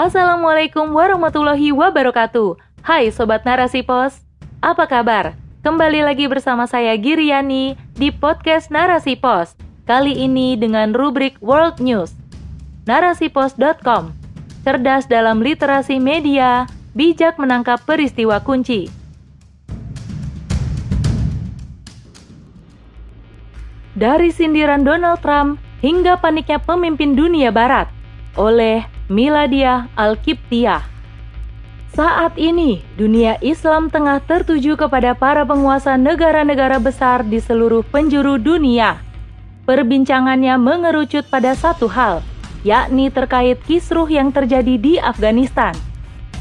Assalamualaikum warahmatullahi wabarakatuh. Hai Sobat Narasi Pos, apa kabar? Kembali lagi bersama saya Giriani di podcast Narasi Pos. Kali ini dengan rubrik World News. Narasipos.com Cerdas dalam literasi media, bijak menangkap peristiwa kunci. Dari sindiran Donald Trump hingga paniknya pemimpin dunia barat oleh Miladia Alkiptiah. Saat ini, dunia Islam tengah tertuju kepada para penguasa negara-negara besar di seluruh penjuru dunia. Perbincangannya mengerucut pada satu hal, yakni terkait kisruh yang terjadi di Afghanistan.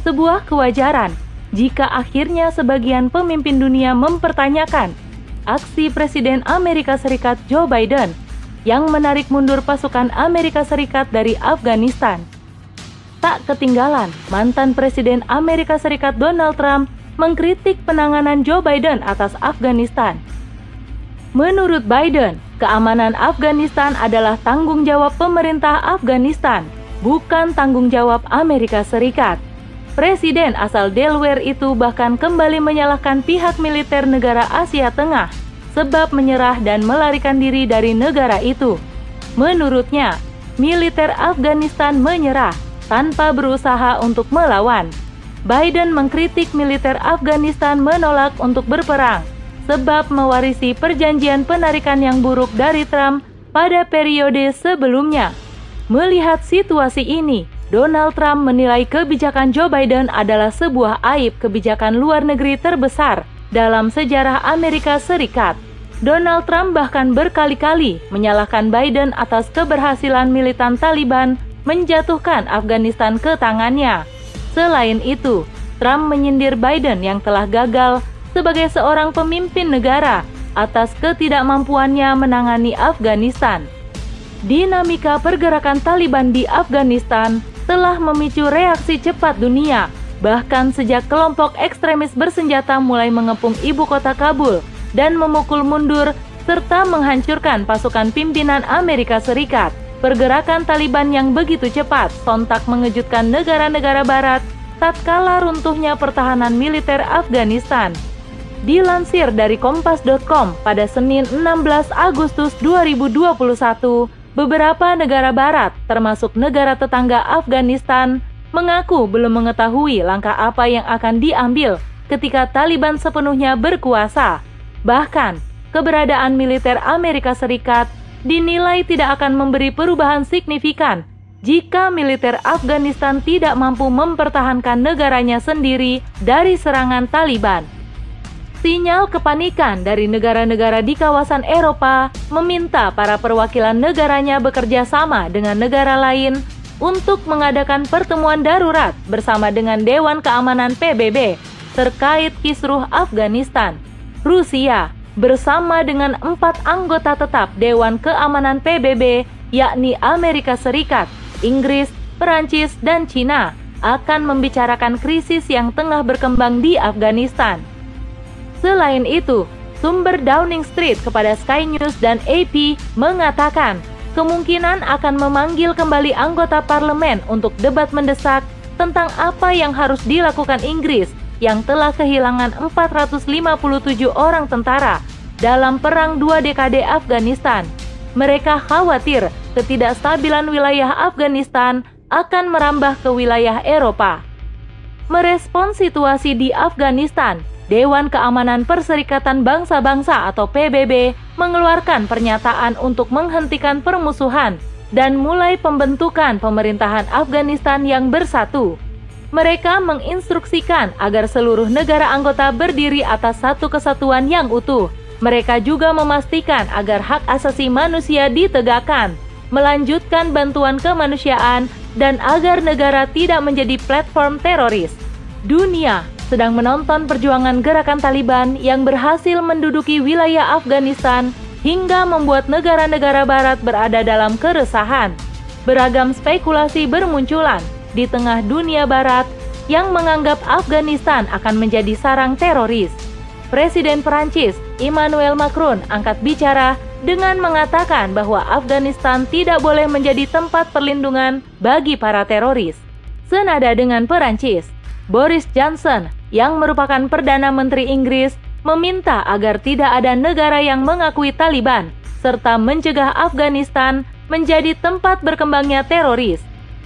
Sebuah kewajaran jika akhirnya sebagian pemimpin dunia mempertanyakan aksi Presiden Amerika Serikat Joe Biden yang menarik mundur pasukan Amerika Serikat dari Afghanistan tak ketinggalan, mantan Presiden Amerika Serikat Donald Trump mengkritik penanganan Joe Biden atas Afghanistan. Menurut Biden, keamanan Afghanistan adalah tanggung jawab pemerintah Afghanistan, bukan tanggung jawab Amerika Serikat. Presiden asal Delaware itu bahkan kembali menyalahkan pihak militer negara Asia Tengah sebab menyerah dan melarikan diri dari negara itu. Menurutnya, militer Afghanistan menyerah tanpa berusaha untuk melawan. Biden mengkritik militer Afghanistan menolak untuk berperang sebab mewarisi perjanjian penarikan yang buruk dari Trump pada periode sebelumnya. Melihat situasi ini, Donald Trump menilai kebijakan Joe Biden adalah sebuah aib kebijakan luar negeri terbesar dalam sejarah Amerika Serikat. Donald Trump bahkan berkali-kali menyalahkan Biden atas keberhasilan militan Taliban menjatuhkan Afghanistan ke tangannya. Selain itu, Trump menyindir Biden yang telah gagal sebagai seorang pemimpin negara atas ketidakmampuannya menangani Afghanistan. Dinamika pergerakan Taliban di Afghanistan telah memicu reaksi cepat dunia, bahkan sejak kelompok ekstremis bersenjata mulai mengepung ibu kota Kabul dan memukul mundur serta menghancurkan pasukan pimpinan Amerika Serikat. Pergerakan Taliban yang begitu cepat sontak mengejutkan negara-negara barat tatkala runtuhnya pertahanan militer Afghanistan. Dilansir dari kompas.com pada Senin 16 Agustus 2021, beberapa negara barat termasuk negara tetangga Afghanistan mengaku belum mengetahui langkah apa yang akan diambil ketika Taliban sepenuhnya berkuasa. Bahkan, keberadaan militer Amerika Serikat dinilai tidak akan memberi perubahan signifikan jika militer Afghanistan tidak mampu mempertahankan negaranya sendiri dari serangan Taliban. Sinyal kepanikan dari negara-negara di kawasan Eropa meminta para perwakilan negaranya bekerja sama dengan negara lain untuk mengadakan pertemuan darurat bersama dengan Dewan Keamanan PBB terkait kisruh Afghanistan. Rusia, bersama dengan empat anggota tetap Dewan Keamanan PBB yakni Amerika Serikat, Inggris, Perancis, dan Cina akan membicarakan krisis yang tengah berkembang di Afghanistan. Selain itu, sumber Downing Street kepada Sky News dan AP mengatakan kemungkinan akan memanggil kembali anggota parlemen untuk debat mendesak tentang apa yang harus dilakukan Inggris yang telah kehilangan 457 orang tentara dalam perang dua dekade Afghanistan. Mereka khawatir ketidakstabilan wilayah Afghanistan akan merambah ke wilayah Eropa. Merespons situasi di Afghanistan, Dewan Keamanan Perserikatan Bangsa-Bangsa atau PBB mengeluarkan pernyataan untuk menghentikan permusuhan dan mulai pembentukan pemerintahan Afghanistan yang bersatu mereka menginstruksikan agar seluruh negara anggota berdiri atas satu kesatuan yang utuh. Mereka juga memastikan agar hak asasi manusia ditegakkan, melanjutkan bantuan kemanusiaan, dan agar negara tidak menjadi platform teroris. Dunia sedang menonton perjuangan gerakan Taliban yang berhasil menduduki wilayah Afghanistan hingga membuat negara-negara barat berada dalam keresahan. Beragam spekulasi bermunculan, di tengah dunia barat yang menganggap Afghanistan akan menjadi sarang teroris. Presiden Perancis Emmanuel Macron angkat bicara dengan mengatakan bahwa Afghanistan tidak boleh menjadi tempat perlindungan bagi para teroris. Senada dengan Perancis, Boris Johnson yang merupakan Perdana Menteri Inggris meminta agar tidak ada negara yang mengakui Taliban serta mencegah Afghanistan menjadi tempat berkembangnya teroris.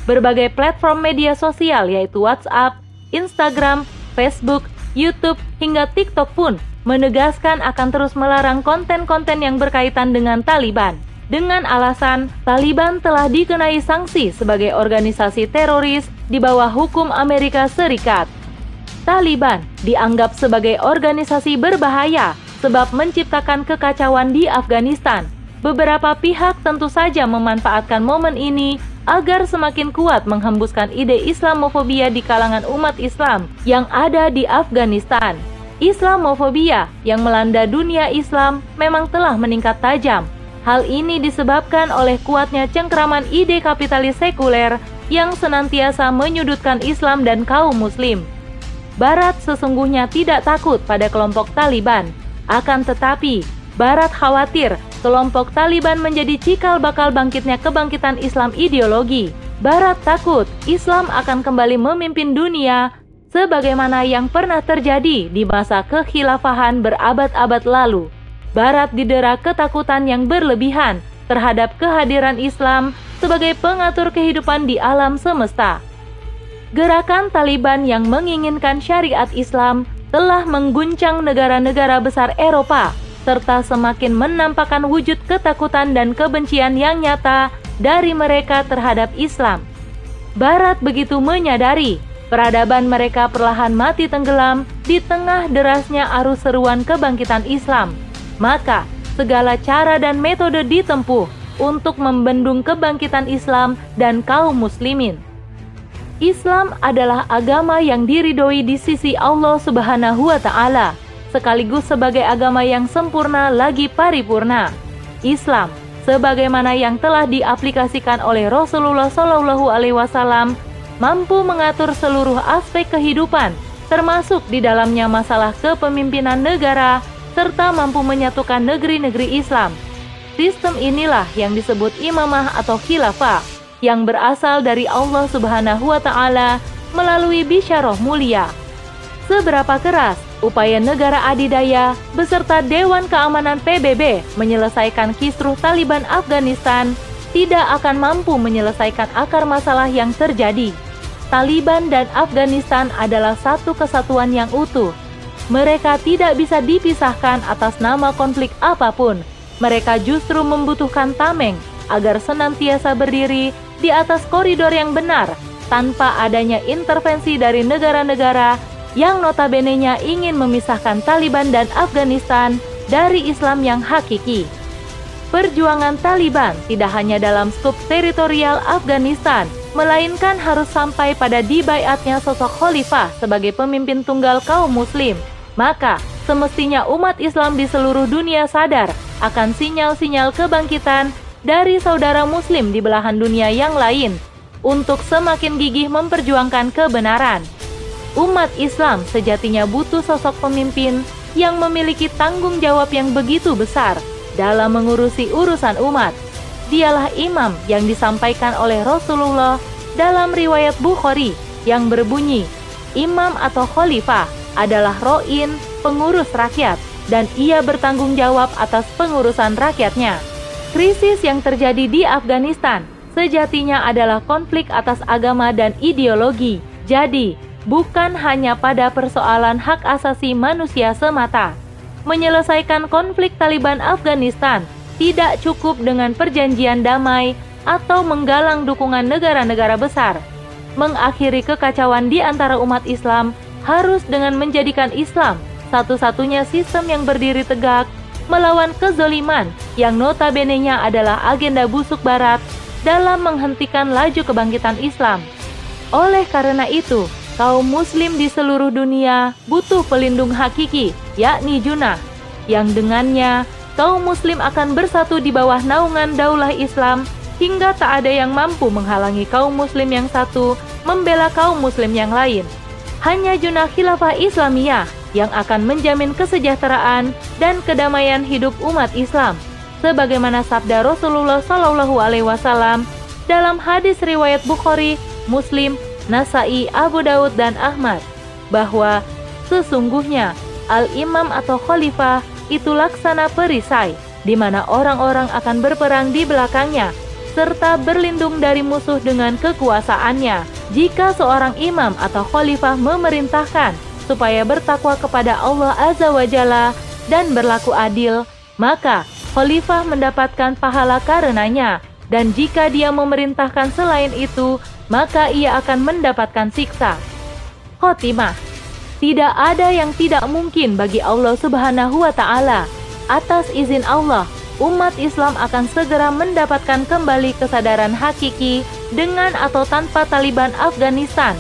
Berbagai platform media sosial yaitu WhatsApp, Instagram, Facebook, YouTube, hingga TikTok pun menegaskan akan terus melarang konten-konten yang berkaitan dengan Taliban. Dengan alasan Taliban telah dikenai sanksi sebagai organisasi teroris di bawah hukum Amerika Serikat. Taliban dianggap sebagai organisasi berbahaya sebab menciptakan kekacauan di Afghanistan. Beberapa pihak tentu saja memanfaatkan momen ini agar semakin kuat menghembuskan ide Islamofobia di kalangan umat Islam yang ada di Afghanistan. Islamofobia yang melanda dunia Islam memang telah meningkat tajam. Hal ini disebabkan oleh kuatnya cengkraman ide kapitalis sekuler yang senantiasa menyudutkan Islam dan kaum Muslim. Barat sesungguhnya tidak takut pada kelompok Taliban, akan tetapi Barat khawatir kelompok Taliban menjadi cikal bakal bangkitnya kebangkitan Islam ideologi. Barat takut Islam akan kembali memimpin dunia sebagaimana yang pernah terjadi di masa kekhilafahan berabad-abad lalu. Barat didera ketakutan yang berlebihan terhadap kehadiran Islam sebagai pengatur kehidupan di alam semesta. Gerakan Taliban yang menginginkan syariat Islam telah mengguncang negara-negara besar Eropa serta semakin menampakkan wujud ketakutan dan kebencian yang nyata dari mereka terhadap Islam. Barat begitu menyadari Peradaban mereka perlahan mati tenggelam di tengah derasnya arus seruan kebangkitan Islam. Maka, segala cara dan metode ditempuh untuk membendung kebangkitan Islam dan kaum muslimin. Islam adalah agama yang diridhoi di sisi Allah Subhanahu wa taala, sekaligus sebagai agama yang sempurna lagi paripurna. Islam sebagaimana yang telah diaplikasikan oleh Rasulullah Shallallahu alaihi wasallam mampu mengatur seluruh aspek kehidupan, termasuk di dalamnya masalah kepemimpinan negara, serta mampu menyatukan negeri-negeri Islam. Sistem inilah yang disebut imamah atau khilafah, yang berasal dari Allah Subhanahu wa Ta'ala melalui bisyarah mulia. Seberapa keras upaya negara adidaya beserta Dewan Keamanan PBB menyelesaikan kisruh Taliban Afghanistan tidak akan mampu menyelesaikan akar masalah yang terjadi. Taliban dan Afghanistan adalah satu kesatuan yang utuh. Mereka tidak bisa dipisahkan atas nama konflik apa pun. Mereka justru membutuhkan tameng agar senantiasa berdiri di atas koridor yang benar tanpa adanya intervensi dari negara-negara yang notabene-nya ingin memisahkan Taliban dan Afghanistan dari Islam yang hakiki. Perjuangan Taliban tidak hanya dalam skup teritorial Afghanistan, melainkan harus sampai pada dibayatnya sosok khalifah sebagai pemimpin tunggal kaum muslim. Maka, semestinya umat Islam di seluruh dunia sadar akan sinyal-sinyal kebangkitan dari saudara muslim di belahan dunia yang lain untuk semakin gigih memperjuangkan kebenaran. Umat Islam sejatinya butuh sosok pemimpin yang memiliki tanggung jawab yang begitu besar dalam mengurusi urusan umat dialah imam yang disampaikan oleh Rasulullah dalam riwayat Bukhari yang berbunyi, imam atau khalifah adalah ro'in, pengurus rakyat, dan ia bertanggung jawab atas pengurusan rakyatnya. Krisis yang terjadi di Afghanistan sejatinya adalah konflik atas agama dan ideologi. Jadi, bukan hanya pada persoalan hak asasi manusia semata. Menyelesaikan konflik Taliban Afghanistan tidak cukup dengan perjanjian damai atau menggalang dukungan negara-negara besar. Mengakhiri kekacauan di antara umat Islam harus dengan menjadikan Islam satu-satunya sistem yang berdiri tegak melawan kezoliman yang notabene-nya adalah agenda busuk barat dalam menghentikan laju kebangkitan Islam. Oleh karena itu, kaum muslim di seluruh dunia butuh pelindung hakiki, yakni junah, yang dengannya kaum muslim akan bersatu di bawah naungan daulah Islam hingga tak ada yang mampu menghalangi kaum muslim yang satu membela kaum muslim yang lain. Hanya junah khilafah Islamiyah yang akan menjamin kesejahteraan dan kedamaian hidup umat Islam. Sebagaimana sabda Rasulullah Shallallahu alaihi wasallam dalam hadis riwayat Bukhari, Muslim, Nasai, Abu Daud, dan Ahmad bahwa sesungguhnya Al-Imam atau Khalifah itu laksana perisai di mana orang-orang akan berperang di belakangnya serta berlindung dari musuh dengan kekuasaannya. Jika seorang imam atau khalifah memerintahkan supaya bertakwa kepada Allah Azza wa Jalla dan berlaku adil, maka khalifah mendapatkan pahala karenanya. Dan jika dia memerintahkan selain itu, maka ia akan mendapatkan siksa. Khotimah Tidak ada yang tidak mungkin bagi Allah Subhanahu wa taala. Atas izin Allah, umat Islam akan segera mendapatkan kembali kesadaran hakiki dengan atau tanpa Taliban Afghanistan.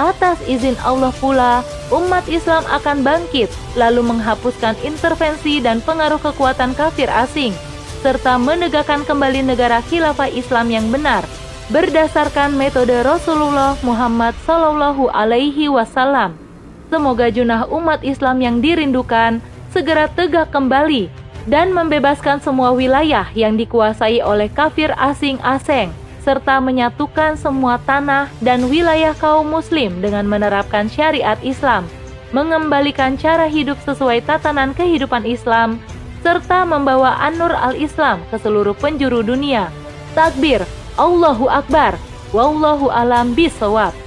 Atas izin Allah pula, umat Islam akan bangkit lalu menghapuskan intervensi dan pengaruh kekuatan kafir asing serta menegakkan kembali negara khilafah Islam yang benar berdasarkan metode Rasulullah Muhammad Sallallahu Alaihi Wasallam. Semoga junah umat Islam yang dirindukan segera tegak kembali dan membebaskan semua wilayah yang dikuasai oleh kafir asing-asing serta menyatukan semua tanah dan wilayah kaum muslim dengan menerapkan syariat Islam, mengembalikan cara hidup sesuai tatanan kehidupan Islam, serta membawa An-Nur al-Islam ke seluruh penjuru dunia. Takbir, Allahu Akbar, Wallahu alam bisawab.